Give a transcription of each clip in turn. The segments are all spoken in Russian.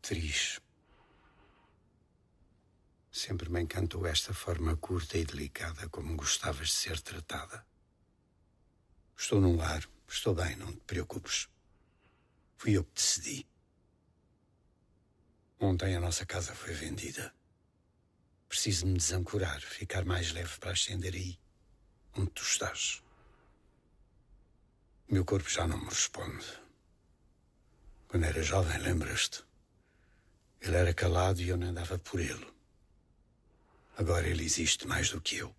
atriz. Sempre me encantou esta forma curta e delicada como gostavas de ser tratada. Estou num lar, estou bem, não te preocupes. Fui eu que decidi. Ontem a nossa casa foi vendida. Preciso me desancorar, ficar mais leve para ascender aí, onde tu estás. Meu corpo já não me responde. Quando era jovem, lembras-te? Ele era calado e eu não andava por ele. Agora ele existe mais do que eu.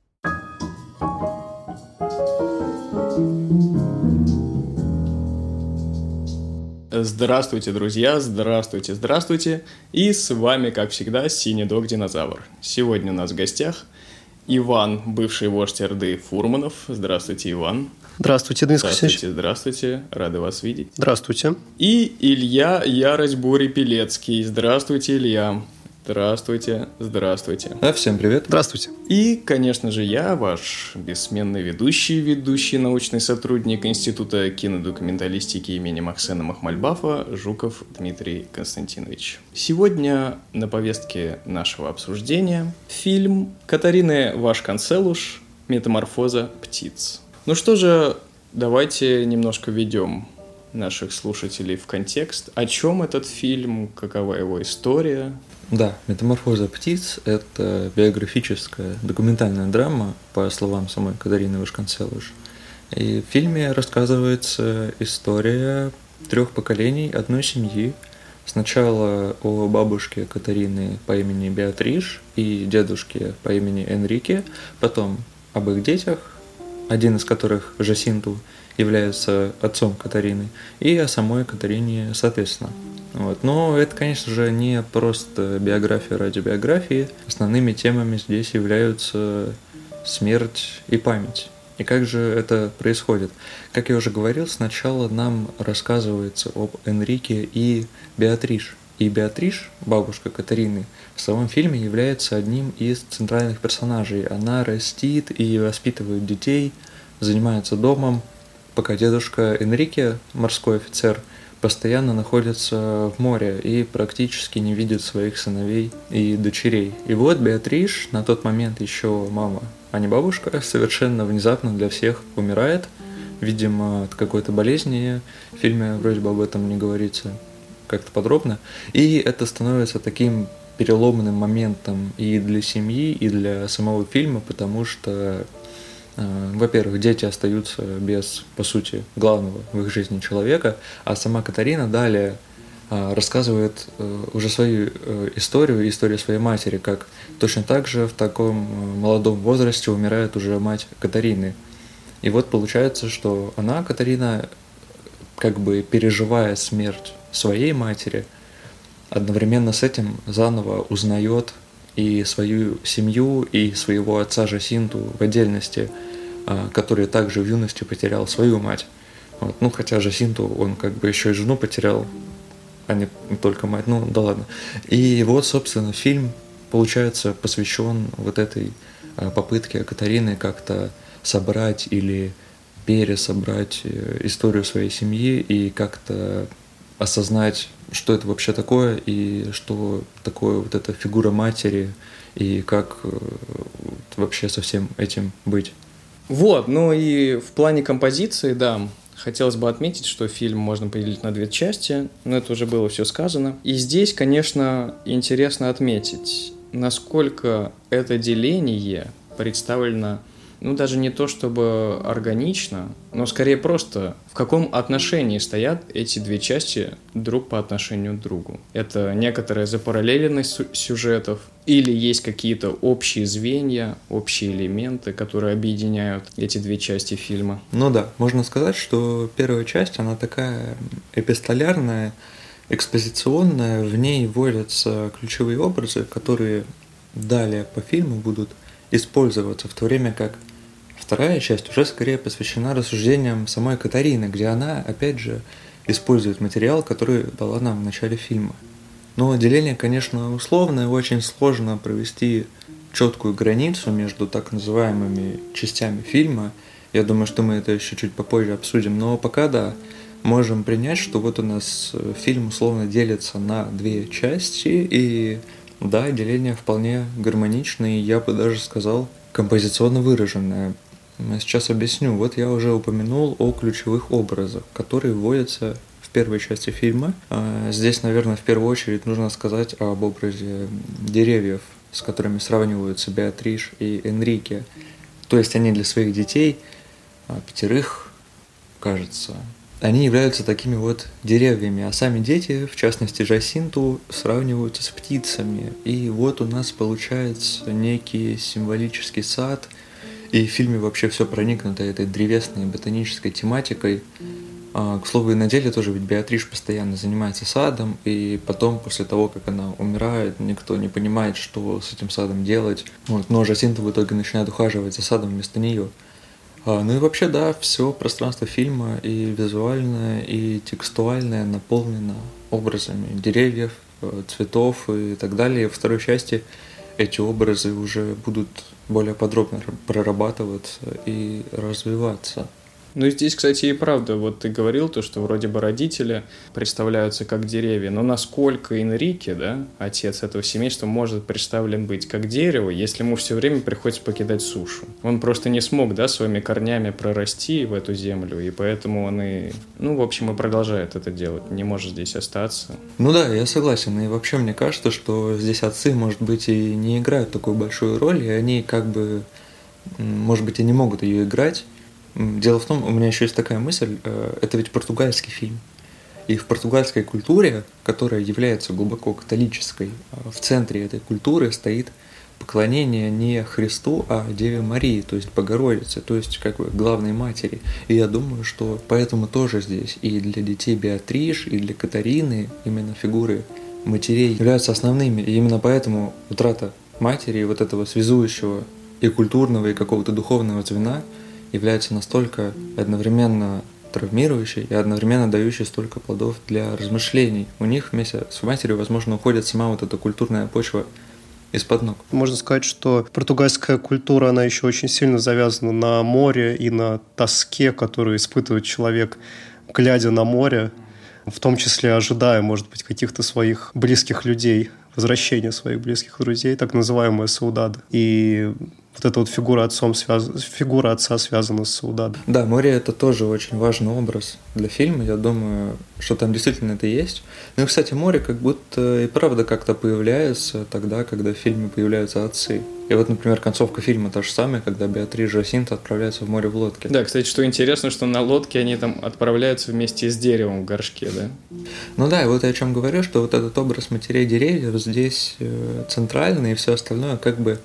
Здравствуйте, друзья, здравствуйте, здравствуйте. И с вами, как всегда, Синий Дог Динозавр. Сегодня у нас в гостях Иван, бывший вождь РД Фурманов. Здравствуйте, Иван. Здравствуйте, Денис Здравствуйте, здравствуйте. Рады вас видеть. Здравствуйте. И Илья Ярость Бурый Пелецкий. Здравствуйте, Илья. Здравствуйте, здравствуйте. Да, всем привет. Здравствуйте. И, конечно же, я, ваш бессменный ведущий, ведущий научный сотрудник Института кинодокументалистики имени Максена Махмальбафа Жуков Дмитрий Константинович. Сегодня на повестке нашего обсуждения фильм Катарины Вашканцелуш «Метаморфоза птиц». Ну что же, давайте немножко введем наших слушателей в контекст. О чем этот фильм, какова его история, да, «Метаморфоза птиц» — это биографическая документальная драма, по словам самой Катарины Вашканцелуш. И в фильме рассказывается история трех поколений одной семьи. Сначала о бабушке Катарины по имени Беатриш и дедушке по имени Энрике, потом об их детях, один из которых, Жасинту, является отцом Катарины, и о самой Катарине соответственно. Вот. Но это, конечно же, не просто биография ради биографии. Основными темами здесь являются смерть и память. И как же это происходит? Как я уже говорил, сначала нам рассказывается об Энрике и Беатриш. И Беатриш, бабушка Катарины, в самом фильме является одним из центральных персонажей. Она растит и воспитывает детей, занимается домом, пока дедушка Энрике, морской офицер, постоянно находится в море и практически не видит своих сыновей и дочерей. И вот Беатриш, на тот момент еще мама, а не бабушка, совершенно внезапно для всех умирает, видимо, от какой-то болезни. В фильме вроде бы об этом не говорится как-то подробно. И это становится таким переломным моментом и для семьи, и для самого фильма, потому что Э, во-первых, дети остаются без, по сути, главного в их жизни человека, а сама Катарина далее э, рассказывает э, уже свою историю, историю своей матери, как точно так же в таком молодом возрасте умирает уже мать Катарины. И вот получается, что она, Катарина, как бы переживая смерть своей матери, одновременно с этим заново узнает и свою семью, и своего отца Жасинту в отдельности, а, который также в юности потерял свою мать. Вот. Ну, хотя Жасинту, он как бы еще и жену потерял, а не только мать. Ну, да ладно. И вот, собственно, фильм, получается, посвящен вот этой а, попытке Катарины как-то собрать или пересобрать э, историю своей семьи и как-то осознать, что это вообще такое и что такое вот эта фигура матери и как э, вообще со всем этим быть. Вот, ну и в плане композиции, да, хотелось бы отметить, что фильм можно поделить на две части, но это уже было все сказано. И здесь, конечно, интересно отметить, насколько это деление представлено ну, даже не то чтобы органично, но скорее просто в каком отношении стоят эти две части друг по отношению к другу. Это некоторая запараллеленность сюжетов, или есть какие-то общие звенья, общие элементы, которые объединяют эти две части фильма. Ну да, можно сказать, что первая часть, она такая эпистолярная, экспозиционная, в ней вводятся ключевые образы, которые далее по фильму будут использоваться, в то время как Вторая часть уже скорее посвящена рассуждениям самой Катарины, где она, опять же, использует материал, который дала нам в начале фильма. Но деление, конечно, условное, очень сложно провести четкую границу между так называемыми частями фильма. Я думаю, что мы это еще чуть попозже обсудим, но пока да. можем принять, что вот у нас э, фильм условно делится на две части, и да, деление вполне гармоничное, и я бы даже сказал, композиционно выраженное. Сейчас объясню. Вот я уже упомянул о ключевых образах, которые вводятся в первой части фильма. А, здесь, наверное, в первую очередь нужно сказать об образе деревьев, с которыми сравниваются Беатриш и Энрике. То есть они для своих детей, а, пятерых, кажется, они являются такими вот деревьями, а сами дети, в частности Жасинту, сравниваются с птицами. И вот у нас получается некий символический сад, и в фильме вообще все проникнуто этой древесной ботанической тематикой. А, к слову, и на деле тоже ведь Беатриш постоянно занимается садом, и потом, после того, как она умирает, никто не понимает, что с этим садом делать. Вот, но Жасинта в итоге начинает ухаживать за садом вместо нее. А, ну и вообще, да, все пространство фильма и визуальное, и текстуальное наполнено образами деревьев, э, цветов и так далее. В второй части эти образы уже будут более подробно прорабатываться и развиваться. Ну, здесь, кстати, и правда, вот ты говорил то, что вроде бы родители представляются как деревья, но насколько Энрике, да, отец этого семейства, может представлен быть как дерево, если ему все время приходится покидать сушу? Он просто не смог, да, своими корнями прорасти в эту землю, и поэтому он и, ну, в общем, и продолжает это делать, не может здесь остаться. Ну да, я согласен, и вообще мне кажется, что здесь отцы, может быть, и не играют такую большую роль, и они как бы, может быть, и не могут ее играть, Дело в том, у меня еще есть такая мысль, э, это ведь португальский фильм. И в португальской культуре, которая является глубоко католической, э, в центре этой культуры стоит поклонение не Христу, а Деве Марии, то есть Богородице, то есть как бы главной матери. И я думаю, что поэтому тоже здесь и для детей Беатриш, и для Катарины именно фигуры матерей являются основными. И именно поэтому утрата матери, вот этого связующего и культурного, и какого-то духовного звена – является настолько одновременно травмирующей и одновременно дающей столько плодов для размышлений. У них вместе с матерью, возможно, уходит сама вот эта культурная почва из-под ног. Можно сказать, что португальская культура, она еще очень сильно завязана на море и на тоске, которую испытывает человек, глядя на море, в том числе ожидая, может быть, каких-то своих близких людей, возвращения своих близких друзей, так называемая саудада. И вот эта вот фигура, отцом связ... фигура отца связана с Саудадом. Да, море это тоже очень важный образ для фильма. Я думаю, что там действительно это есть. Ну и, кстати, море как будто и правда как-то появляется тогда, когда в фильме появляются отцы. И вот, например, концовка фильма та же самая, когда Беатрис Жасинт отправляется в море в лодке. Да, кстати, что интересно, что на лодке они там отправляются вместе с деревом в горшке, да? Ну да, и вот я о чем говорю, что вот этот образ матерей деревьев здесь э, центральный, и все остальное как бы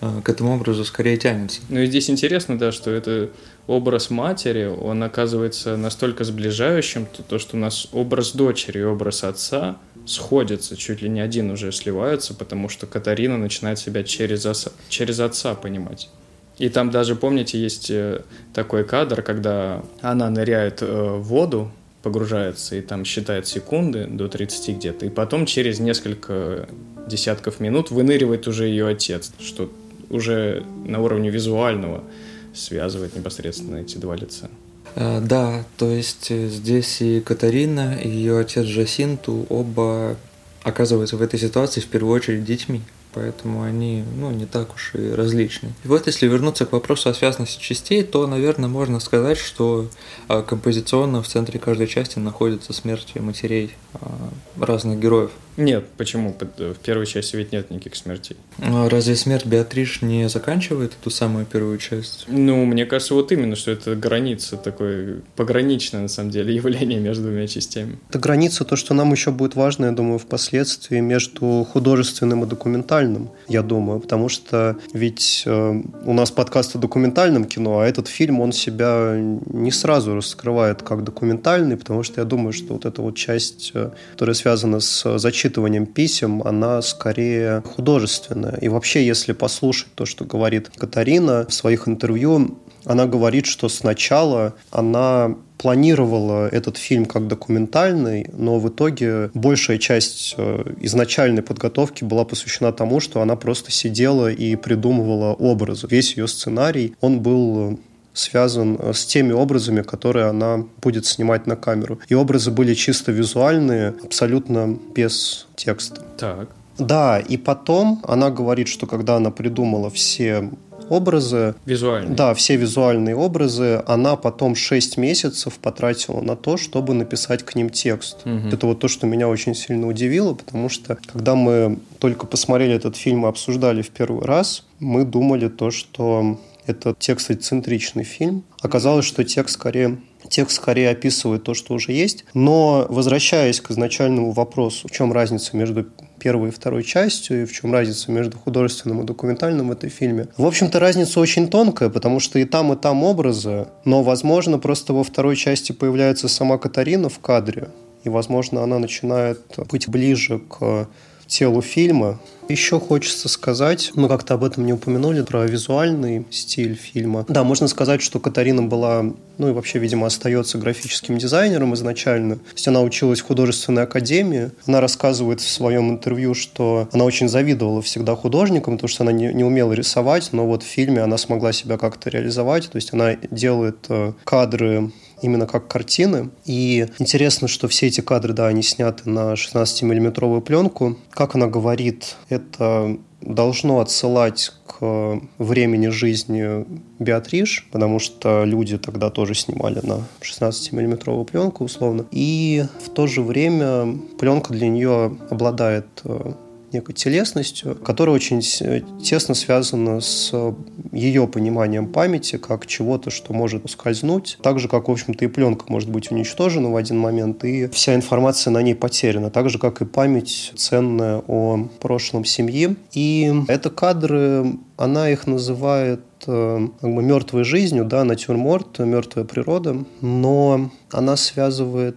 к этому образу скорее тянется. Ну и здесь интересно, да, что это образ матери, он оказывается настолько сближающим, то что у нас образ дочери и образ отца сходятся, чуть ли не один уже сливаются, потому что Катарина начинает себя через, оса, через отца понимать. И там даже, помните, есть э, такой кадр, когда она ныряет э, в воду, погружается и там считает секунды до 30 где-то, и потом через несколько десятков минут выныривает уже ее отец, что уже на уровне визуального связывает непосредственно эти два лица. А, да, то есть э, здесь и Катарина, и ее отец Жасинту оба оказываются в этой ситуации в первую очередь детьми поэтому они ну, не так уж и различны. И вот если вернуться к вопросу о связности частей, то, наверное, можно сказать, что а, композиционно в центре каждой части находится смерть матерей а, разных героев. Нет, почему? В первой части ведь нет никаких смертей. А разве смерть Беатриш не заканчивает эту самую первую часть? Ну, мне кажется, вот именно, что это граница, такое пограничное, на самом деле, явление между двумя частями. Это граница, то, что нам еще будет важно, я думаю, впоследствии между художественным и документальным, я думаю, потому что ведь э, у нас подкаст о документальном кино, а этот фильм, он себя не сразу раскрывает как документальный, потому что я думаю, что вот эта вот часть, э, которая связана с зачем зачитыванием писем, она скорее художественная. И вообще, если послушать то, что говорит Катарина в своих интервью, она говорит, что сначала она планировала этот фильм как документальный, но в итоге большая часть э, изначальной подготовки была посвящена тому, что она просто сидела и придумывала образы. Весь ее сценарий, он был связан э, с теми образами, которые она будет снимать на камеру. И образы были чисто визуальные, абсолютно без текста. Так. Да, и потом она говорит, что когда она придумала все образы. Визуальные. Да, все визуальные образы. Она потом 6 месяцев потратила на то, чтобы написать к ним текст. Угу. Это вот то, что меня очень сильно удивило, потому что когда мы только посмотрели этот фильм и обсуждали в первый раз, мы думали то, что это текстоцентричный фильм. Оказалось, что текст скорее Текст скорее описывает то, что уже есть. Но, возвращаясь к изначальному вопросу, в чем разница между первой и второй частью, и в чем разница между художественным и документальным в этой фильме. В общем-то, разница очень тонкая, потому что и там, и там образы, но, возможно, просто во второй части появляется сама Катарина в кадре, и, возможно, она начинает быть ближе к телу фильма. Еще хочется сказать, мы как-то об этом не упомянули, про визуальный стиль фильма. Да, можно сказать, что Катарина была, ну и вообще, видимо, остается графическим дизайнером изначально. То есть она училась в художественной академии. Она рассказывает в своем интервью, что она очень завидовала всегда художникам, потому что она не, не умела рисовать, но вот в фильме она смогла себя как-то реализовать. То есть она делает э, кадры именно как картины. И интересно, что все эти кадры, да, они сняты на 16-миллиметровую пленку. Как она говорит, это должно отсылать к времени жизни Беатриш, потому что люди тогда тоже снимали на 16-миллиметровую пленку условно. И в то же время пленка для нее обладает э, некой телесностью, которая очень тесно связана с ее пониманием памяти как чего-то, что может ускользнуть. Так же, как, в общем-то, и пленка может быть уничтожена в один момент, и вся информация на ней потеряна. Так же, как и память ценная о прошлом семьи. И это кадры, она их называет э, как бы мертвой жизнью, да, натюрморт, мертвая природа, но она связывает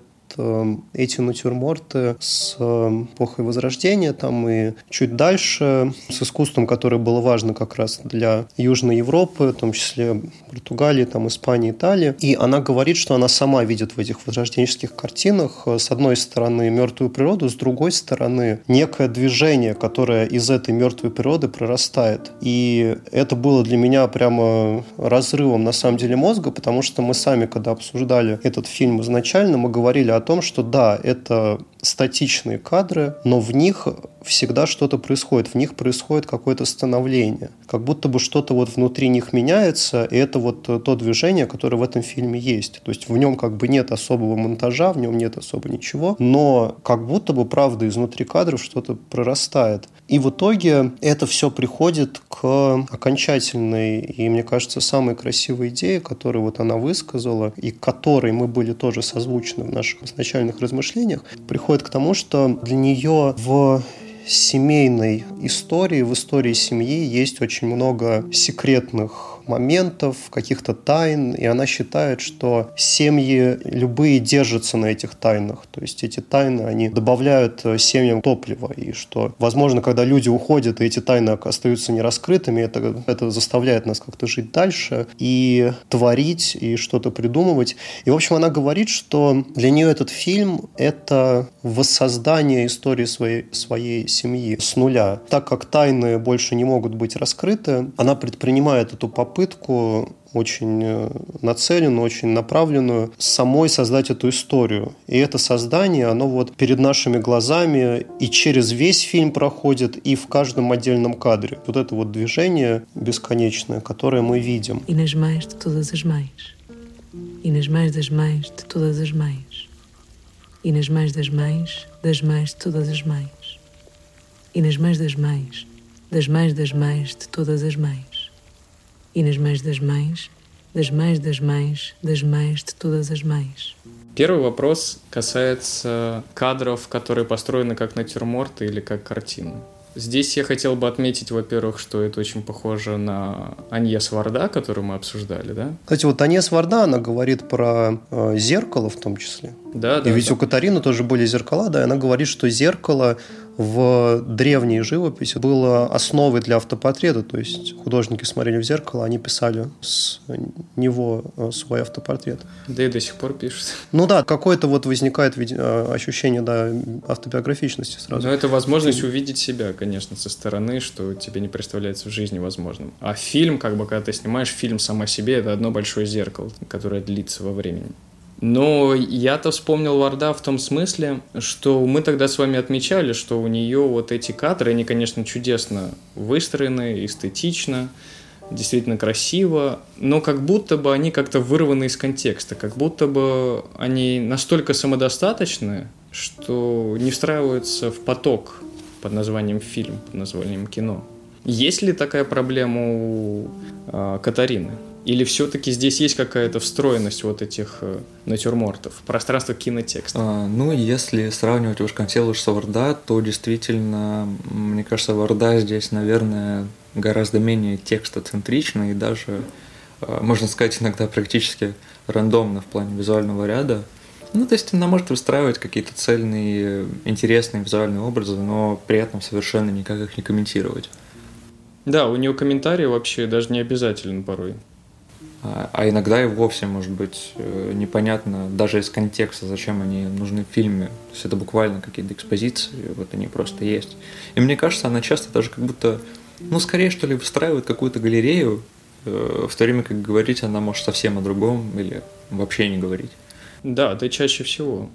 эти натюрморты с эм, эпохой Возрождения, там и чуть дальше, с искусством, которое было важно как раз для Южной Европы, в том числе Португалии, там, Испании, Италии. И она говорит, что она сама видит в этих возрожденческих картинах, э, с одной стороны, мертвую природу, с другой стороны, некое движение, которое из этой мертвой природы прорастает. И это было для меня прямо разрывом, на самом деле, мозга, потому что мы сами, когда обсуждали этот фильм изначально, мы говорили о том, что да, это статичные кадры, но в них всегда что-то происходит, в них происходит какое-то становление. Как будто бы что-то вот внутри них меняется, и это вот то движение, которое в этом фильме есть. То есть в нем как бы нет особого монтажа, в нем нет особо ничего, но как будто бы, правда, изнутри кадров что-то прорастает. И в итоге это все приходит к окончательной и, мне кажется, самой красивой идее, которую вот она высказала, и которой мы были тоже созвучны в наших изначальных размышлениях, приходит к тому, что для нее в семейной истории, в истории семьи есть очень много секретных моментов, каких-то тайн, и она считает, что семьи любые держатся на этих тайнах. То есть эти тайны, они добавляют э, семьям топлива, и что, возможно, когда люди уходят, и эти тайны остаются нераскрытыми, это, это заставляет нас как-то жить дальше и творить, и что-то придумывать. И, в общем, она говорит, что для нее этот фильм — это воссоздание истории своей, своей семьи с нуля. Так как тайны больше не могут быть раскрыты, она предпринимает эту попытку попытку очень э, нацеленную, очень направленную самой создать эту историю. И это создание, оно вот перед нашими глазами и через весь фильм проходит, и в каждом отдельном кадре. Вот это вот движение бесконечное, которое мы видим. И de todas as mães. E nas mães das mães de todas as mães. E nas mães das mães das mães de todas as mães. E и nas mães das mães, das mães das mães, das mães de todas as mães. Первый вопрос касается кадров, которые построены как натюрморты или как картины. Здесь я хотел бы отметить, во-первых, что это очень похоже на Аньес Варда, которую мы обсуждали, да? Кстати, вот Аньес Варда, она говорит про э, зеркало в том числе. Да, да. И ведь да. у Катарины тоже были зеркала, да, и она говорит, что зеркало в древней живописи было основой для автопортрета, то есть художники смотрели в зеркало, они писали с него э, свой автопортрет. Да и до сих пор пишут. Ну да, какое-то вот возникает э, ощущение, да, автобиографичности сразу. Но это возможность увидеть себя, конечно, со стороны, что тебе не представляется в жизни возможным. А фильм, как бы, когда ты снимаешь фильм сам о себе, это одно большое зеркало, которое длится во времени. Но я-то вспомнил Варда в том смысле, что мы тогда с вами отмечали, что у нее вот эти кадры, они, конечно, чудесно выстроены, эстетично, действительно красиво, но как будто бы они как-то вырваны из контекста, как будто бы они настолько самодостаточны, что не встраиваются в поток под названием фильм, под названием кино. Есть ли такая проблема у э, Катарины? Или все-таки здесь есть какая-то встроенность вот этих э, натюрмортов, пространство кинотекста? А, ну, если сравнивать Вашконселуш с Варда, то действительно, мне кажется, Варда здесь, наверное, гораздо менее текстоцентрична и даже, а, можно сказать, иногда практически рандомно в плане визуального ряда. Ну, то есть она может выстраивать какие-то цельные, интересные визуальные образы, но при этом совершенно никак их не комментировать. Да, у нее комментарии вообще даже не обязателен порой. А, а иногда и вовсе может быть э, непонятно, даже из контекста, зачем они нужны в фильме. То есть это буквально какие-то экспозиции, вот они просто есть. И мне кажется, она часто даже как будто, ну, скорее, что ли, выстраивает какую-то галерею, э, в то время как говорить она может совсем о другом или вообще не говорить. Да, это чаще всего.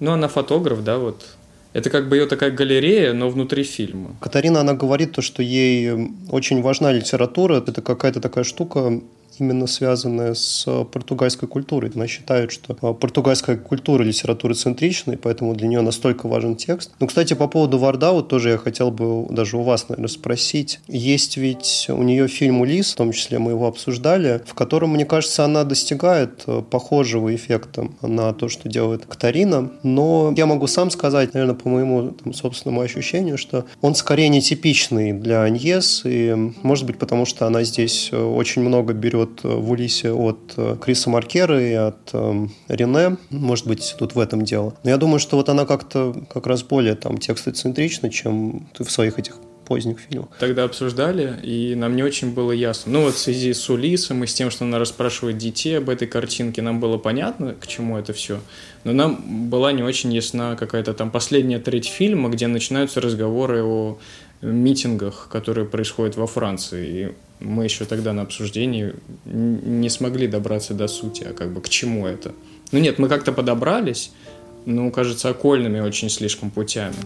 Ну, она фотограф, да, вот. Это как бы ее такая галерея, но внутри фильма. Катарина, она говорит то, что ей очень важна литература. Это какая-то такая штука, именно связанная с португальской культурой. Она считает, что а, португальская культура литература центричная, поэтому для нее настолько важен текст. Ну, кстати, по поводу Варда, вот тоже я хотел бы даже у вас, наверное, спросить. Есть ведь у нее фильм «Улис», в том числе мы его обсуждали, в котором, мне кажется, она достигает э, похожего эффекта на то, что делает Катарина. Но я могу сам сказать, наверное, по моему там, собственному ощущению, что он скорее нетипичный для Аньес, и, может быть, потому что она здесь э, очень много берет вот э, в Улисе от э, Криса Маркера и от э, Рене. Может быть, тут в этом дело. Но я думаю, что вот она как-то как раз более там текстоцентрична, чем ты в своих этих поздних фильмах. Тогда обсуждали, и нам не очень было ясно. Ну вот в связи с Улисом и с тем, что она расспрашивает детей об этой картинке, нам было понятно, к чему это все. Но нам была не очень ясна какая-то там последняя треть фильма, где начинаются разговоры о митингах, которые происходят во Франции. Мы еще тогда на обсуждении не смогли добраться до сути, а как бы к чему это. Ну нет, мы как-то подобрались, но, кажется, окольными очень слишком путями.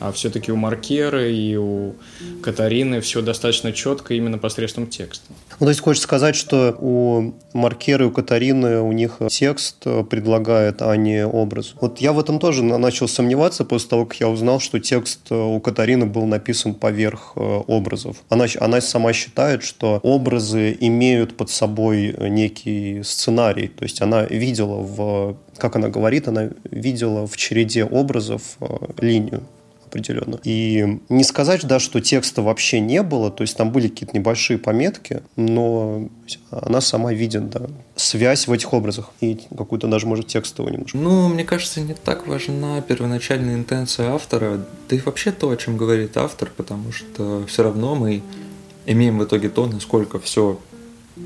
А все-таки у Маркера и у Катарины все достаточно четко именно посредством текста. Ну, то есть хочешь сказать, что у Маркера и у Катарины у них текст предлагает, а не образ. Вот я в этом тоже начал сомневаться после того, как я узнал, что текст у Катарины был написан поверх э, образов. Она, она сама считает, что образы имеют под собой некий сценарий. То есть она видела в как она говорит, она видела в череде образов э, линию определенно. И не сказать, да, что текста вообще не было, то есть там были какие-то небольшие пометки, но она сама видит, да, связь в этих образах и какую-то даже, может, текстовую немножко. Ну, мне кажется, не так важна первоначальная интенция автора, да и вообще то, о чем говорит автор, потому что все равно мы имеем в итоге то, насколько все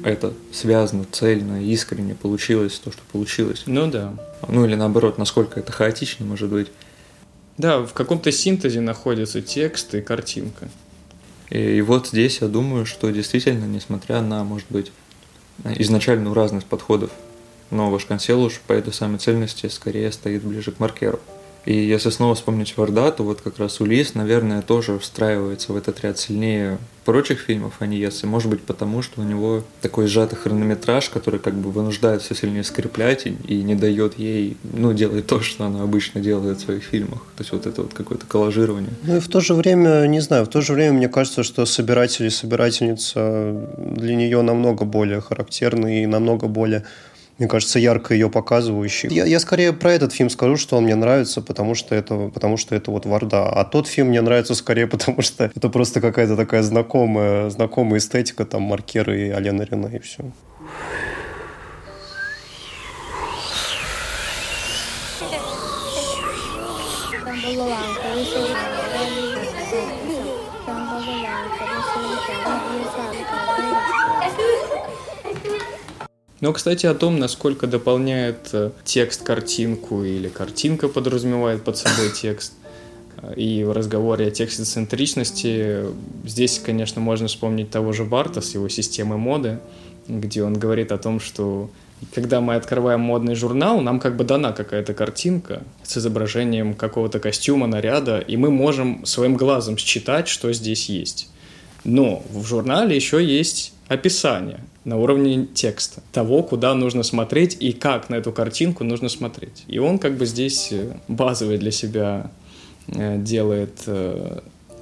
это связано, цельно, искренне получилось то, что получилось. Ну да. Ну или наоборот, насколько это хаотично может быть. Да, в каком-то синтезе находится текст и картинка. И, и вот здесь я думаю, что действительно, несмотря на, может быть, изначальную разность подходов, но Вашконселуш по этой самой цельности скорее стоит ближе к маркеру. И если снова вспомнить Варда, то вот как раз Улис, наверное, тоже встраивается в этот ряд сильнее прочих фильмов Аниесы. Может быть, потому что у него такой сжатый хронометраж, который как бы вынуждает все сильнее скреплять и, и не дает ей, ну, делать то, что она обычно делает в своих фильмах. То есть вот это вот какое-то коллажирование. Ну и в то же время, не знаю, в то же время мне кажется, что собиратель и собирательница для нее намного более характерны и намного более мне кажется, ярко ее показывающий. Я, я скорее про этот фильм скажу, что он мне нравится, потому что это, потому что это вот Варда. А тот фильм мне нравится скорее, потому что это просто какая-то такая знакомая, знакомая эстетика, там, маркеры и Алена Рене, и все. Но, кстати, о том, насколько дополняет э, текст картинку или картинка подразумевает под собой текст, э, и в разговоре о текстоцентричности здесь, конечно, можно вспомнить того же Барта с его системой моды, где он говорит о том, что когда мы открываем модный журнал, нам как бы дана какая-то картинка с изображением какого-то костюма, наряда, и мы можем своим глазом считать, что здесь есть. Но в журнале еще есть описание на уровне текста того, куда нужно смотреть и как на эту картинку нужно смотреть. И он как бы здесь э, базовый для себя э, делает э,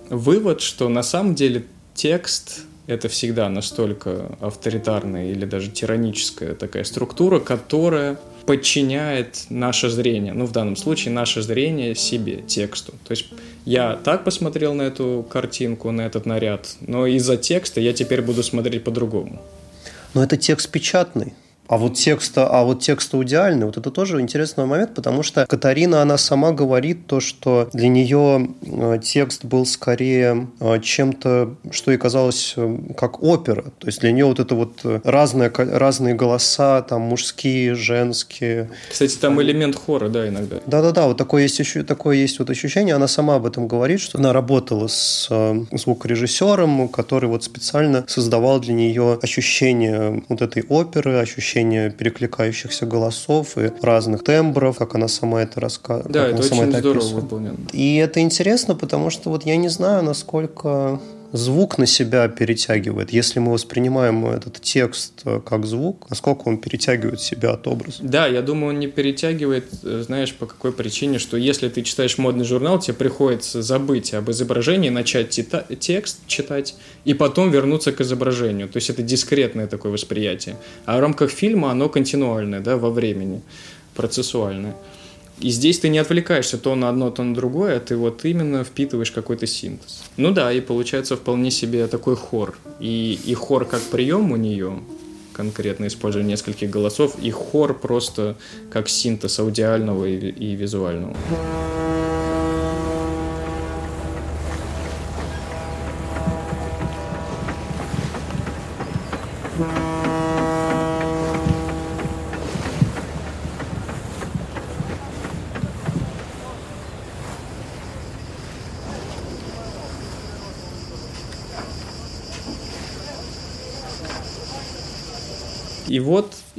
вывод, что на самом деле текст это всегда настолько авторитарная или даже тираническая такая структура, которая подчиняет наше зрение, ну в данном случае наше зрение себе, тексту. То есть я так посмотрел на эту картинку, на этот наряд, но из-за текста я теперь буду смотреть по-другому. Но это текст печатный. А вот текста, а вот текст аудиальный, вот это тоже интересный момент, потому что Катарина, она сама говорит то, что для нее э, текст был скорее э, чем-то, что ей казалось э, как опера. То есть для нее вот это вот разные, разные голоса, там мужские, женские. Кстати, там элемент хора, да, иногда. Да-да-да, вот такое есть, еще, такое есть вот ощущение. Она сама об этом говорит, что она работала с звукорежиссером, который вот специально создавал для нее ощущение вот этой оперы, ощущение ощущение перекликающихся голосов и разных тембров, как она сама это рассказывает. Да, это очень это здорово выполнено. И это интересно, потому что вот я не знаю, насколько звук на себя перетягивает. Если мы воспринимаем этот текст э, как звук, насколько он перетягивает себя от образа? Да, я думаю, он не перетягивает, э, знаешь, по какой причине, что если ты читаешь модный журнал, тебе приходится забыть об изображении, начать текст читать и потом вернуться к изображению. То есть это дискретное такое восприятие. А в рамках фильма оно континуальное, да, во времени, процессуальное. И здесь ты не отвлекаешься то на одно, то на другое, а ты вот именно впитываешь какой-то синтез. Ну да, и получается вполне себе такой хор. И, и хор как прием у нее, конкретно используя нескольких голосов, и хор просто как синтез аудиального и, и визуального.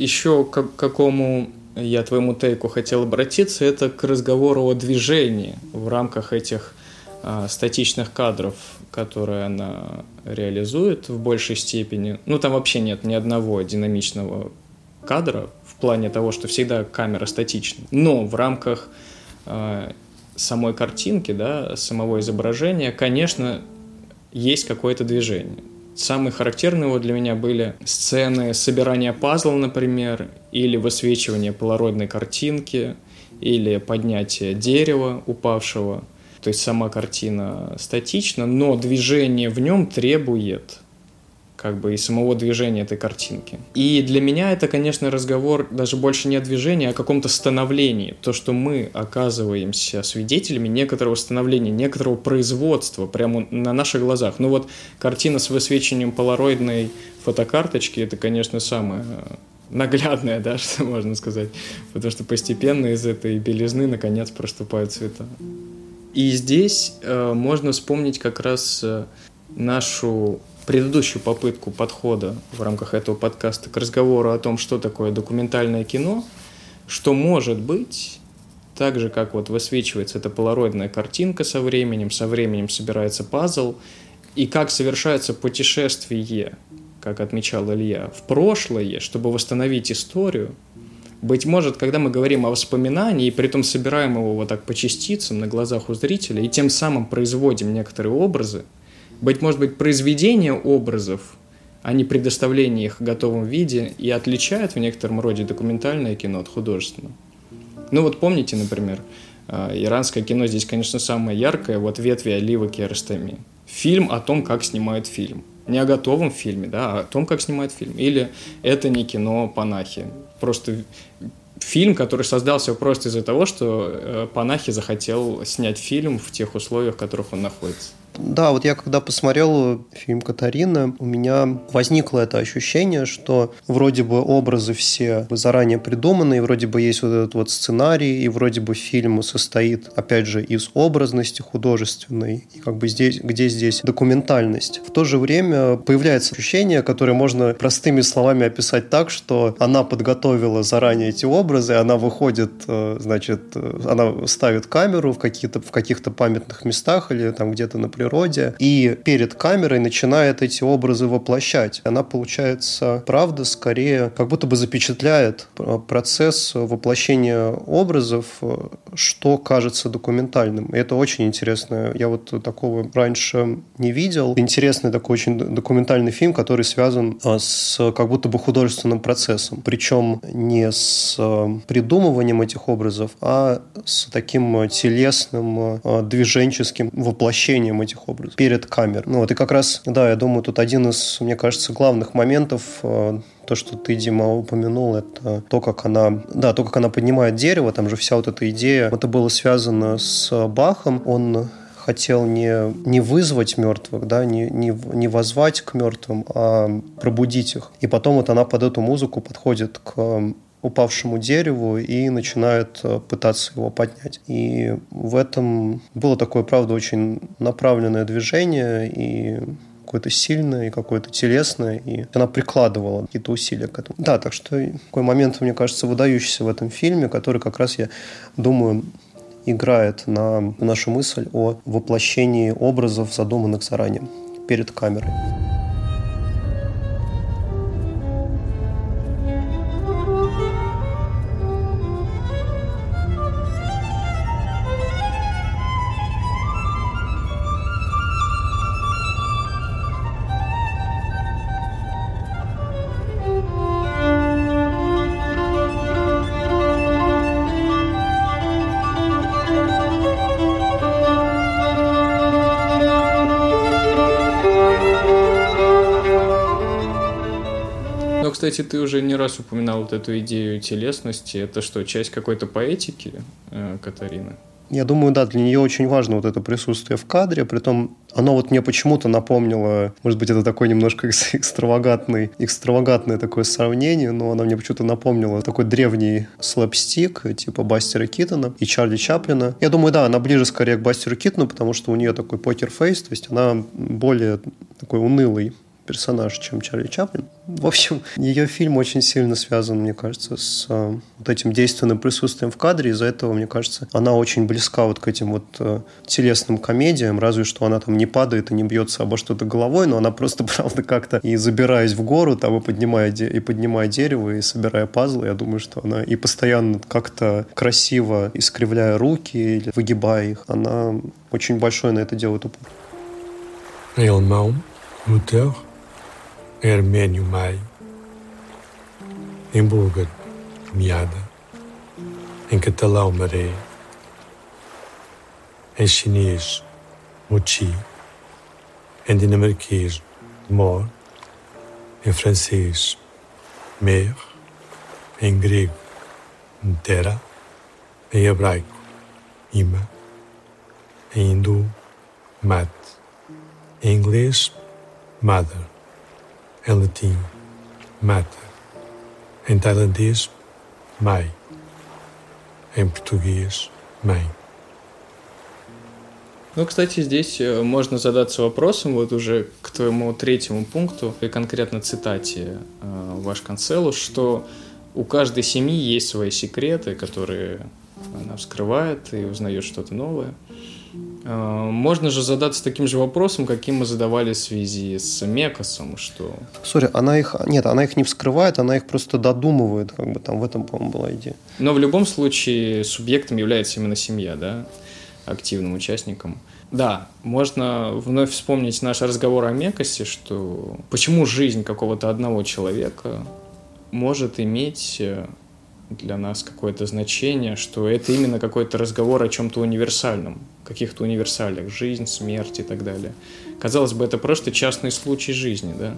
Еще к какому я твоему тейку хотел обратиться, это к разговору о движении в рамках этих а, статичных кадров, которые она реализует в большей степени. Ну, там вообще нет ни одного динамичного кадра в плане того, что всегда камера статична. Но в рамках э, самой картинки, да, самого изображения, конечно, есть какое-то движение. Самые характерные вот для меня были сцены собирания пазла, например, или высвечивания полароидной картинки, или поднятие дерева упавшего. То есть сама картина статична, но движение в нем требует как бы и самого движения этой картинки. И для меня это, конечно, разговор даже больше не о движении, а о каком-то становлении. То, что мы оказываемся свидетелями некоторого становления, некоторого производства прямо на наших глазах. Ну вот картина с высвечиванием полароидной фотокарточки, это, конечно, самое наглядное, да, что можно сказать. Потому что постепенно из этой белизны, наконец, проступают цвета. И здесь э, можно вспомнить как раз э, нашу предыдущую попытку подхода в рамках этого подкаста к разговору о том, что такое документальное кино, что может быть так же, как вот высвечивается эта полароидная картинка со временем, со временем собирается пазл, и как совершается путешествие, как отмечал Илья, в прошлое, чтобы восстановить историю, быть может, когда мы говорим о воспоминании, и при этом собираем его вот так по частицам на глазах у зрителя, и тем самым производим некоторые образы, быть может быть, произведение образов, а не предоставление их в готовом виде, и отличает в некотором роде документальное кино от художественного. Ну вот помните, например, а, иранское кино здесь, конечно, самое яркое, вот «Ветви оливы Киаростами». Фильм о том, как снимают фильм. Не о готовом фильме, да, а о том, как снимают фильм. Или «Это не кино Панахи». Просто фильм, который создался просто из-за того, что э, Панахи захотел снять фильм в тех условиях, в которых он находится. Да, вот я когда посмотрел фильм «Катарина», у меня возникло это ощущение, что вроде бы образы все заранее придуманы, и вроде бы есть вот этот вот сценарий, и вроде бы фильм состоит, опять же, из образности художественной, и как бы здесь, где здесь документальность. В то же время появляется ощущение, которое можно простыми словами описать так, что она подготовила заранее эти образы, она выходит, э, значит, э, она ставит камеру в каких-то в каких-то памятных местах или там где-то, например, природе, и перед камерой начинает эти образы воплощать. Она, получается, правда, скорее как будто бы запечатляет процесс воплощения образов, что кажется документальным. И это очень интересно. Я вот такого раньше не видел. Интересный такой очень документальный фильм, который связан а, с как будто бы художественным процессом. Причем не с придумыванием этих образов, а с таким телесным, движенческим воплощением этих этих образов перед камерой. Ну вот и как раз, да, я думаю, тут один из, мне кажется, главных моментов э, то, что ты, Дима, упомянул, это то, как она, да, то, как она поднимает дерево, там же вся вот эта идея, это было связано с Бахом, он хотел не, не вызвать мертвых, да, не, не, не возвать к мертвым, а пробудить их. И потом вот она под эту музыку подходит к упавшему дереву и начинает э, пытаться его поднять. И в этом было такое, правда, очень направленное движение и какое-то сильное и какое-то телесное, и она прикладывала какие-то усилия к этому. Да, так что такой момент, мне кажется, выдающийся в этом фильме, который как раз, я думаю, играет на нашу мысль о воплощении образов, задуманных заранее перед камерой. Кстати, ты уже не раз упоминал вот эту идею телесности. Это что, часть какой-то поэтики э, Катарины? Я думаю, да, для нее очень важно вот это присутствие в кадре, притом оно вот мне почему-то напомнило, может быть, это такой немножко экстравагантный, экстравагантное такое сравнение, но оно мне почему-то напомнило такой древний слэпстик, типа Бастера Китона и Чарли Чаплина. Я думаю, да, она ближе скорее к Бастеру Китону, потому что у нее такой покер-фейс, то есть она более такой унылый персонаж, чем Чарли Чаплин. В общем, ее фильм очень сильно связан, мне кажется, с э, вот этим действенным присутствием в кадре. Из-за этого, мне кажется, она очень близка вот к этим вот э, телесным комедиям, разве что она там не падает и не бьется обо что-то головой, но она просто, правда, как-то и забираясь в гору, там и поднимая, и поднимая дерево, и собирая пазлы, я думаю, что она и постоянно как-то красиво искривляя руки или выгибая их, она очень большой на это делает упор. Réellement, l'auteur Hermênio Maio, em búlgaro, Miada, em catalão, Maré, em chinês, Mochi, em dinamarquês, Mor, em francês, Mer, em grego, Ntera, em hebraico, Ima, em hindu, Mat, em inglês, Mother. Em latim, mata. Em tailandês, mai. Em português, mãe. Ну, кстати, здесь э, можно задаться вопросом, вот уже к твоему третьему пункту, и конкретно цитате э, ваш канцелу, что у каждой семьи есть свои секреты, которые она вскрывает и узнает что-то новое. А, можно же задаться таким же вопросом, каким мы задавали в связи с Мекосом, что... Сори, она их... Нет, она их не вскрывает, она их просто додумывает, как бы там в этом, по-моему, была идея. Но в любом случае субъектом является именно семья, да, активным участником. Да, можно вновь вспомнить наш разговор о Мекосе, что почему жизнь какого-то одного человека может иметь э, для нас какое-то значение, что это именно какой-то разговор о чем-то универсальном, каких-то универсалиях, жизнь, смерть и так далее. Казалось бы, это просто частный случай жизни, да?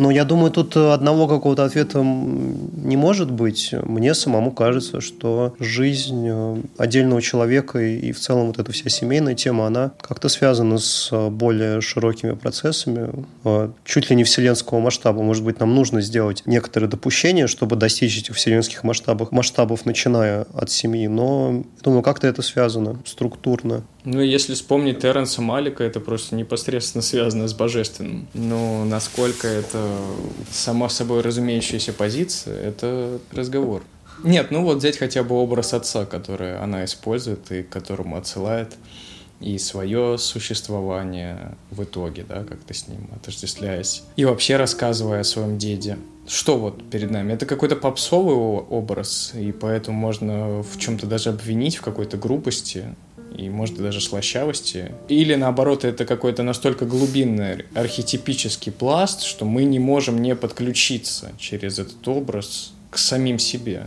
Но я думаю, тут одного какого-то ответа не может быть. Мне самому кажется, что жизнь э, отдельного человека и в целом вот эта вся семейная тема, она как-то связана с более широкими процессами, э, чуть ли не вселенского масштаба. Может быть, нам нужно сделать некоторые допущения, чтобы достичь этих вселенских масштабов, масштабов начиная от семьи. Но, думаю, как-то это связано структурно. Ну, если вспомнить Терренса Малика, это просто непосредственно связано с божественным. Но насколько это сама собой разумеющаяся позиция, это разговор. Нет, ну вот взять хотя бы образ отца, который она использует и к которому отсылает и свое существование в итоге, да, как-то с ним отождествляясь. И вообще рассказывая о своем деде. Что вот перед нами? Это какой-то попсовый образ, и поэтому можно в чем-то даже обвинить в какой-то грубости, и может даже слащавости. Или наоборот, это какой-то настолько глубинный архетипический пласт, что мы не можем не подключиться через этот образ к самим себе.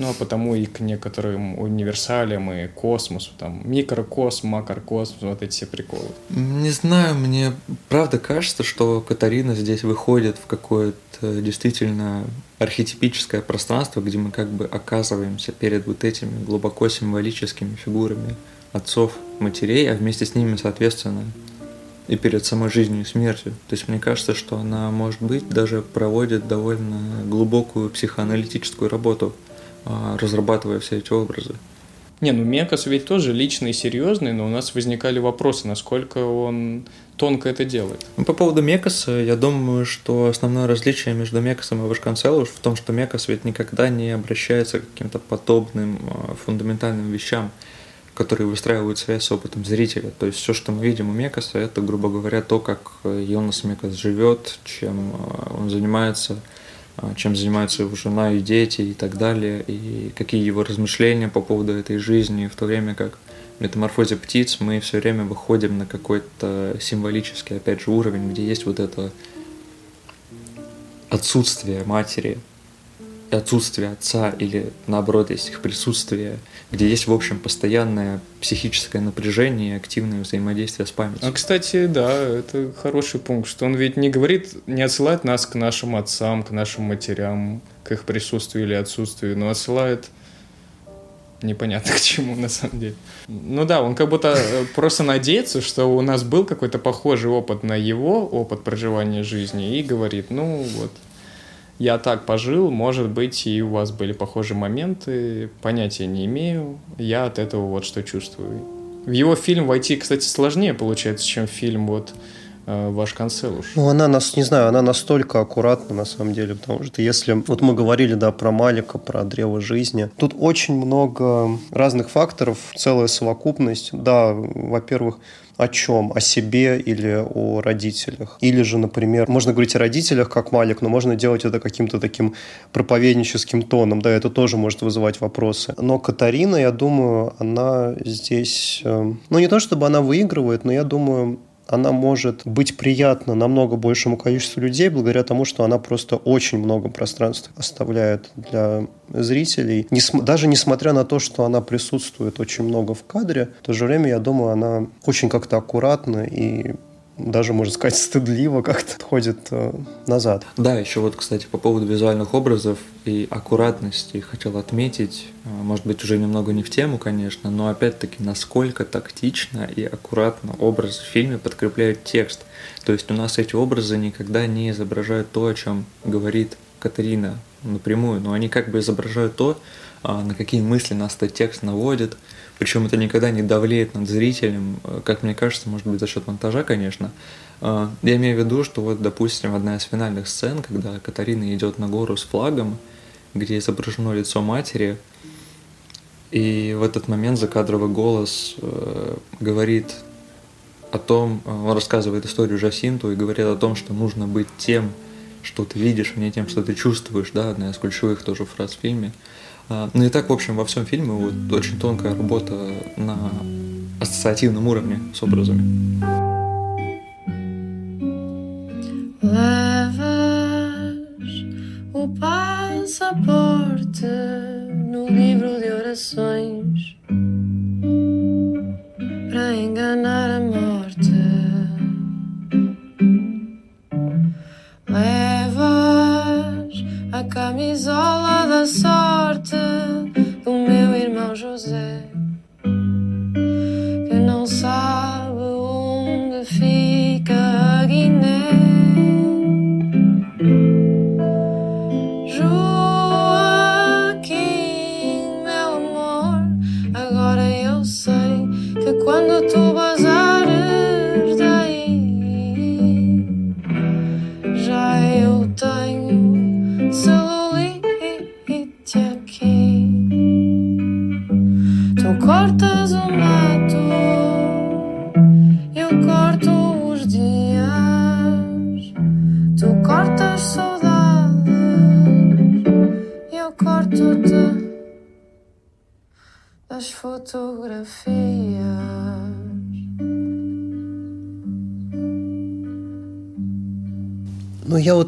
Ну, а потому и к некоторым универсалиям и космосу, там, микрокосм, макрокосм, вот эти все приколы. Не знаю, мне правда кажется, что Катарина здесь выходит в какое-то действительно архетипическое пространство, где мы как бы оказываемся перед вот этими глубоко символическими фигурами отцов, матерей, а вместе с ними, соответственно, и перед самой жизнью и смертью. То есть мне кажется, что она, может быть, даже проводит довольно глубокую психоаналитическую работу – разрабатывая все эти образы. Не, ну Мекас ведь тоже личный и серьезный, но у нас возникали вопросы, насколько он тонко это делает. Ну, по поводу Мекаса, я думаю, что основное различие между Мекасом и Вашканцелуш в том, что Мекас ведь никогда не обращается к каким-то подобным а, фундаментальным вещам, которые выстраивают связь с опытом зрителя. То есть все, что мы видим у Мекаса, это, грубо говоря, то, как Йонас Мекас живет, чем а, он занимается, а, чем занимается его жена и дети и так далее, и какие его размышления по поводу этой жизни, в то время как в метаморфозе птиц мы все время выходим на какой-то символический, опять же, уровень, где есть вот это отсутствие матери, отсутствие отца или наоборот есть их присутствие, где есть, в общем, постоянное психическое напряжение и активное взаимодействие с памятью. А, кстати, да, это хороший пункт, что он ведь не говорит, не отсылает нас к нашим отцам, к нашим матерям, к их присутствию или отсутствию, но отсылает непонятно к чему на самом деле. Ну да, он как будто э, просто надеется, что у нас был какой-то похожий опыт на его опыт проживания жизни и говорит, ну вот, я так пожил, может быть, и у вас были похожие моменты, понятия не имею, я от этого вот что чувствую. В его фильм войти, кстати, сложнее получается, чем фильм вот э, ваш канцелуш. Ну, она нас, не знаю, она настолько аккуратна на самом деле, потому что если... Вот мы говорили, да, про Малика, про древо жизни. Тут очень много разных факторов, целая совокупность. Да, во-первых, о чем? О себе или о родителях? Или же, например, можно говорить о родителях как Малик, но можно делать это каким-то таким проповедническим тоном, да, это тоже может вызывать вопросы. Но Катарина, я думаю, она здесь, э, ну не то чтобы она выигрывает, но я думаю, она может быть приятна намного большему количеству людей благодаря тому, что она просто очень много пространства оставляет для зрителей. Даже несмотря на то, что она присутствует очень много в кадре, в то же время, я думаю, она очень как-то аккуратно и даже, можно сказать, стыдливо как-то отходит э, назад. Да, еще вот, кстати, по поводу визуальных образов и аккуратности хотел отметить, э, может быть, уже немного не в тему, конечно, но опять-таки, насколько тактично и аккуратно образы в фильме подкрепляют текст. То есть у нас эти образы никогда не изображают то, о чем говорит Катарина напрямую, но они как бы изображают то, а, на какие мысли нас этот текст наводит, причем это никогда не давлеет над зрителем, э, как мне кажется, может быть, за счет монтажа, конечно. Э, я имею в виду, что вот, допустим, одна из финальных сцен, когда Катарина идет на гору с флагом, где изображено лицо матери, и в этот момент закадровый голос э, говорит о том, э, он рассказывает историю Жасинту и говорит о том, что нужно быть тем, что ты видишь, а не тем, что ты чувствуешь, да, одна из ключевых тоже фраз в фильме. А, ну и так, в общем, во всем фильме вот очень тонкая работа на ассоциативном уровне с образами. Levas o passaporte no livro de orações para enganar a morte. Levas camisola da sorte do meu irmão José,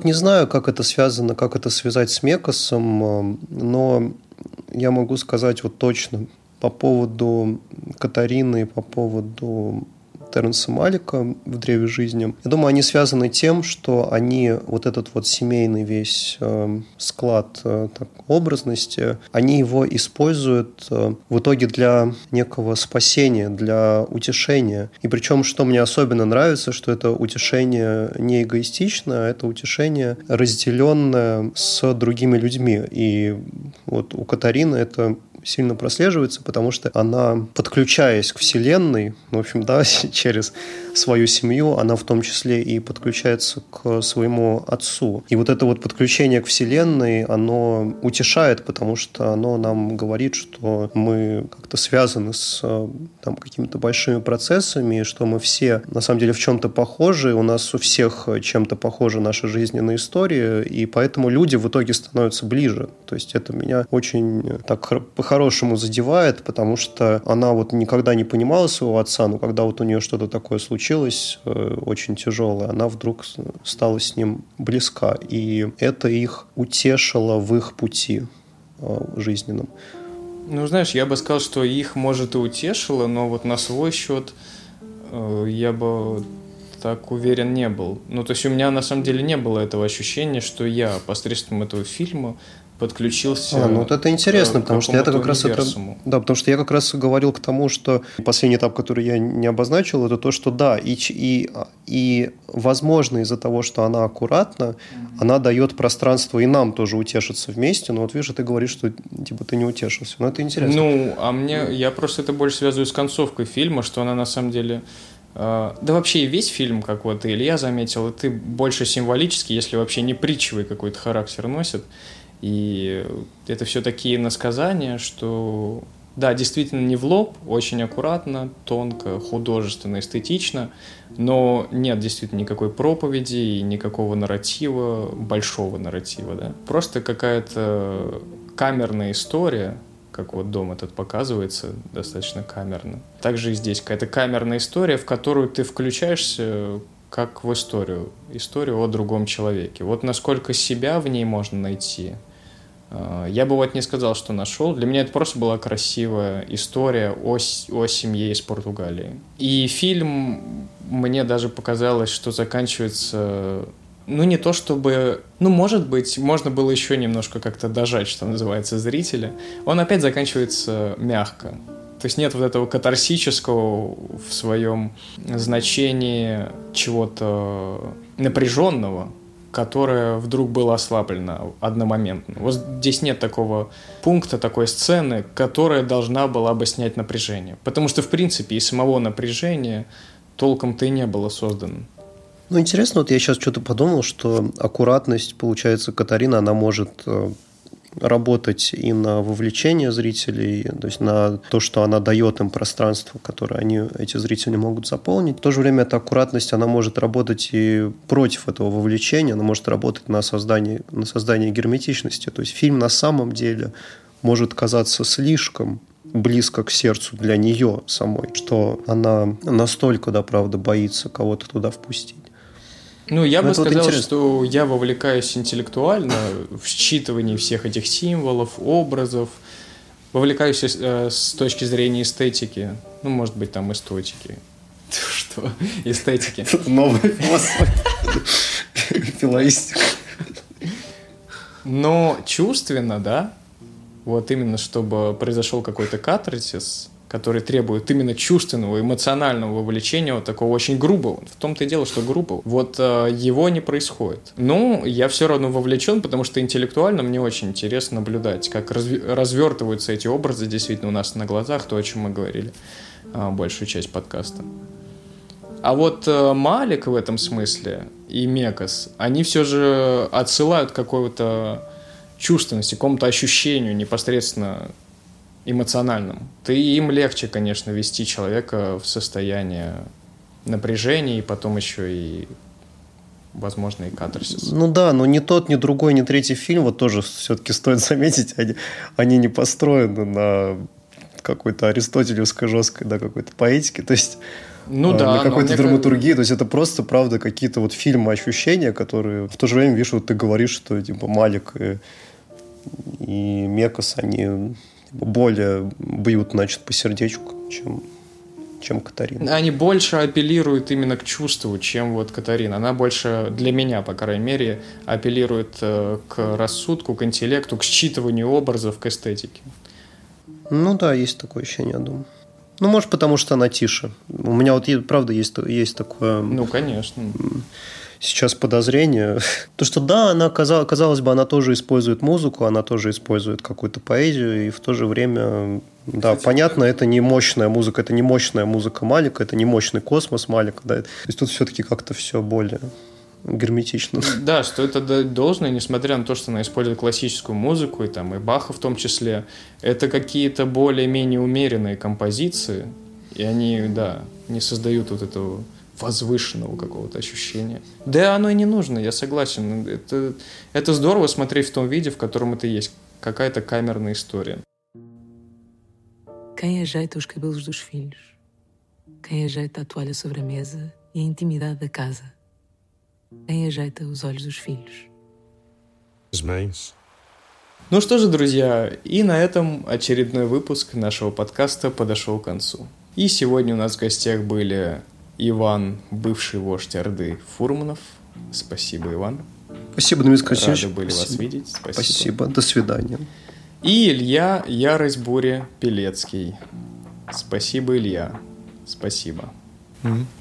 не знаю, как это связано, как это связать с Мекосом, э, но я могу сказать вот точно по поводу Катарины и по поводу Терренса Малика в «Древе жизни». Я думаю, они связаны тем, что они вот этот вот семейный весь э, склад э, так, образности, они его используют э, в итоге для некого спасения, для утешения. И причем, что мне особенно нравится, что это утешение не эгоистично, а это утешение разделенное с другими людьми. И вот у Катарины это сильно прослеживается, потому что она, подключаясь к Вселенной, в общем, да, через свою семью, она в том числе и подключается к своему отцу. И вот это вот подключение к Вселенной, оно утешает, потому что оно нам говорит, что мы как-то связаны с там, какими-то большими процессами, что мы все на самом деле в чем-то похожи, у нас у всех чем-то похожа наша жизненная история, и поэтому люди в итоге становятся ближе. То есть это меня очень так по-хорошему задевает, потому что она вот никогда не понимала своего отца, но когда вот у нее что-то такое случилось, э, очень тяжелое, она вдруг стала с ним близка. И это их утешило в их пути э, жизненном. Ну, знаешь, я бы сказал, что их, может, и утешило, но вот на свой счет э, я бы так уверен не был. Ну, то есть у меня на самом деле не было этого ощущения, что я посредством этого фильма подключился. А, ну вот это интересно, потому что я как раз это, да, потому что я как раз говорил к тому, что последний этап, который я не обозначил, это то, что да, и и и возможно из-за того, что она аккуратна, mm-hmm. она дает пространство и нам тоже утешиться вместе. Но вот видишь, ты говоришь, что типа ты не утешился. Но это интересно. Ну, а мне я просто это больше связываю с концовкой фильма, что она на самом деле да вообще и весь фильм, как вот Илья заметил, и ты больше символически, если вообще не притчевый какой-то характер носит. И это все такие насказания, что да, действительно не в лоб, очень аккуратно, тонко, художественно, эстетично, но нет действительно никакой проповеди и никакого нарратива, большого нарратива, да. Просто какая-то камерная история, как вот дом этот показывается, достаточно камерно. Также и здесь какая-то камерная история, в которую ты включаешься как в историю, историю о другом человеке. Вот насколько себя в ней можно найти, я бы вот не сказал, что нашел. Для меня это просто была красивая история о, о семье из Португалии. И фильм, мне даже показалось, что заканчивается ну, не то чтобы... Ну, может быть, можно было еще немножко как-то дожать, что называется, зрителя. Он опять заканчивается мягко. То есть нет вот этого катарсического в своем значении чего-то напряженного, которая вдруг была ослаблена одномоментно. Вот здесь нет такого пункта, такой сцены, которая должна была бы снять напряжение. Потому что, в принципе, и самого напряжения толком-то и не было создано. Ну, интересно, вот я сейчас что-то подумал, что аккуратность, получается, Катарина, она может э, работать и на вовлечение зрителей, то есть на то, что она дает им пространство, которое они, эти зрители могут заполнить. В то же время эта аккуратность, она может работать и против этого вовлечения, она может работать на создание, на создание герметичности. То есть фильм на самом деле может казаться слишком близко к сердцу для нее самой, что она настолько, да, правда, боится кого-то туда впустить. Ну, я Но бы сказал, вот что я вовлекаюсь интеллектуально в считывании всех этих символов, образов, вовлекаюсь э, с точки зрения эстетики, ну, может быть, там эстетики. Что? Эстетики. Новый философия. Филоистика. Но чувственно, да, вот именно чтобы произошел какой-то катарсис, который требует именно чувственного, эмоционального вовлечения, вот такого очень грубого. В том-то и дело, что грубого. Вот э, его не происходит. Ну, я все равно вовлечен, потому что интеллектуально мне очень интересно наблюдать, как разви- развертываются эти образы действительно у нас на глазах, то, о чем мы говорили э, большую часть подкаста. А вот э, Малик в этом смысле и Мекас, они все же отсылают какого-то чувственности, какому-то ощущению непосредственно эмоциональному. Ты им легче, конечно, вести человека в состояние напряжения и потом еще и возможно, и катарсис. Ну да, но ни тот, ни другой, ни третий фильм, вот тоже все-таки стоит заметить, они, они не построены на какой-то аристотелевской жесткой, да, какой-то поэтике. То есть ну, да, на какой-то драматургии. Как... То есть это просто, правда, какие-то вот фильмы, ощущения, которые в то же время, видишь, вот ты говоришь, что типа Малик и, и Мекас, они более бьют, значит, по сердечку, чем чем Катарина. Они больше апеллируют именно к чувству, чем вот Катарина. Она больше, для меня, по крайней мере, апеллирует э, к рассудку, к интеллекту, к считыванию образов, к эстетике. Ну да, есть такое ощущение, я думаю. Ну, может, потому что она тише. У меня вот, правда, есть, есть такое... Ну, конечно. Сейчас подозрение. То, что да, она, казалось, бы, она тоже использует музыку, она тоже использует какую-то поэзию, и в то же время, да, Кстати, понятно, это не мощная музыка, это не мощная музыка Малика, это не мощный космос Малика, да. То есть тут все-таки как-то все более герметично. Да, что это должно, несмотря на то, что она использует классическую музыку, и там и Баха в том числе, это какие-то более-менее умеренные композиции, и они, да, не создают вот этого возвышенного какого-то ощущения. Да оно и не нужно, я согласен. Это, это здорово смотреть в том виде, в котором это есть. Какая-то камерная история. Quem ajeita os cabelos dos filhos? Quem ajeita a toalha sobre a mesa e a intimidade da casa? Quem ajeita os olhos dos filhos? As mães. Ну что же, друзья, и на этом очередной выпуск нашего подкаста подошел к концу. И сегодня у нас в гостях были Иван, бывший вождь Орды Фурманов. Спасибо, Иван. Спасибо, Дмитрий Константинович. Рады были Спасибо. вас видеть. Спасибо. Спасибо. До свидания. И Илья Ярость Бури Пелецкий. Спасибо, Илья. Спасибо.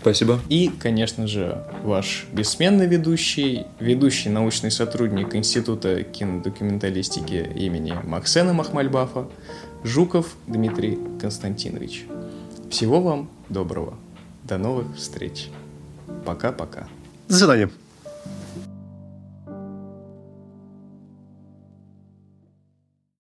Спасибо. И, конечно же, ваш бессменный ведущий, ведущий научный сотрудник Института кинодокументалистики имени Максена Махмальбафа, Жуков Дмитрий Константинович. Всего вам доброго. До новых встреч. Пока-пока. До свидания.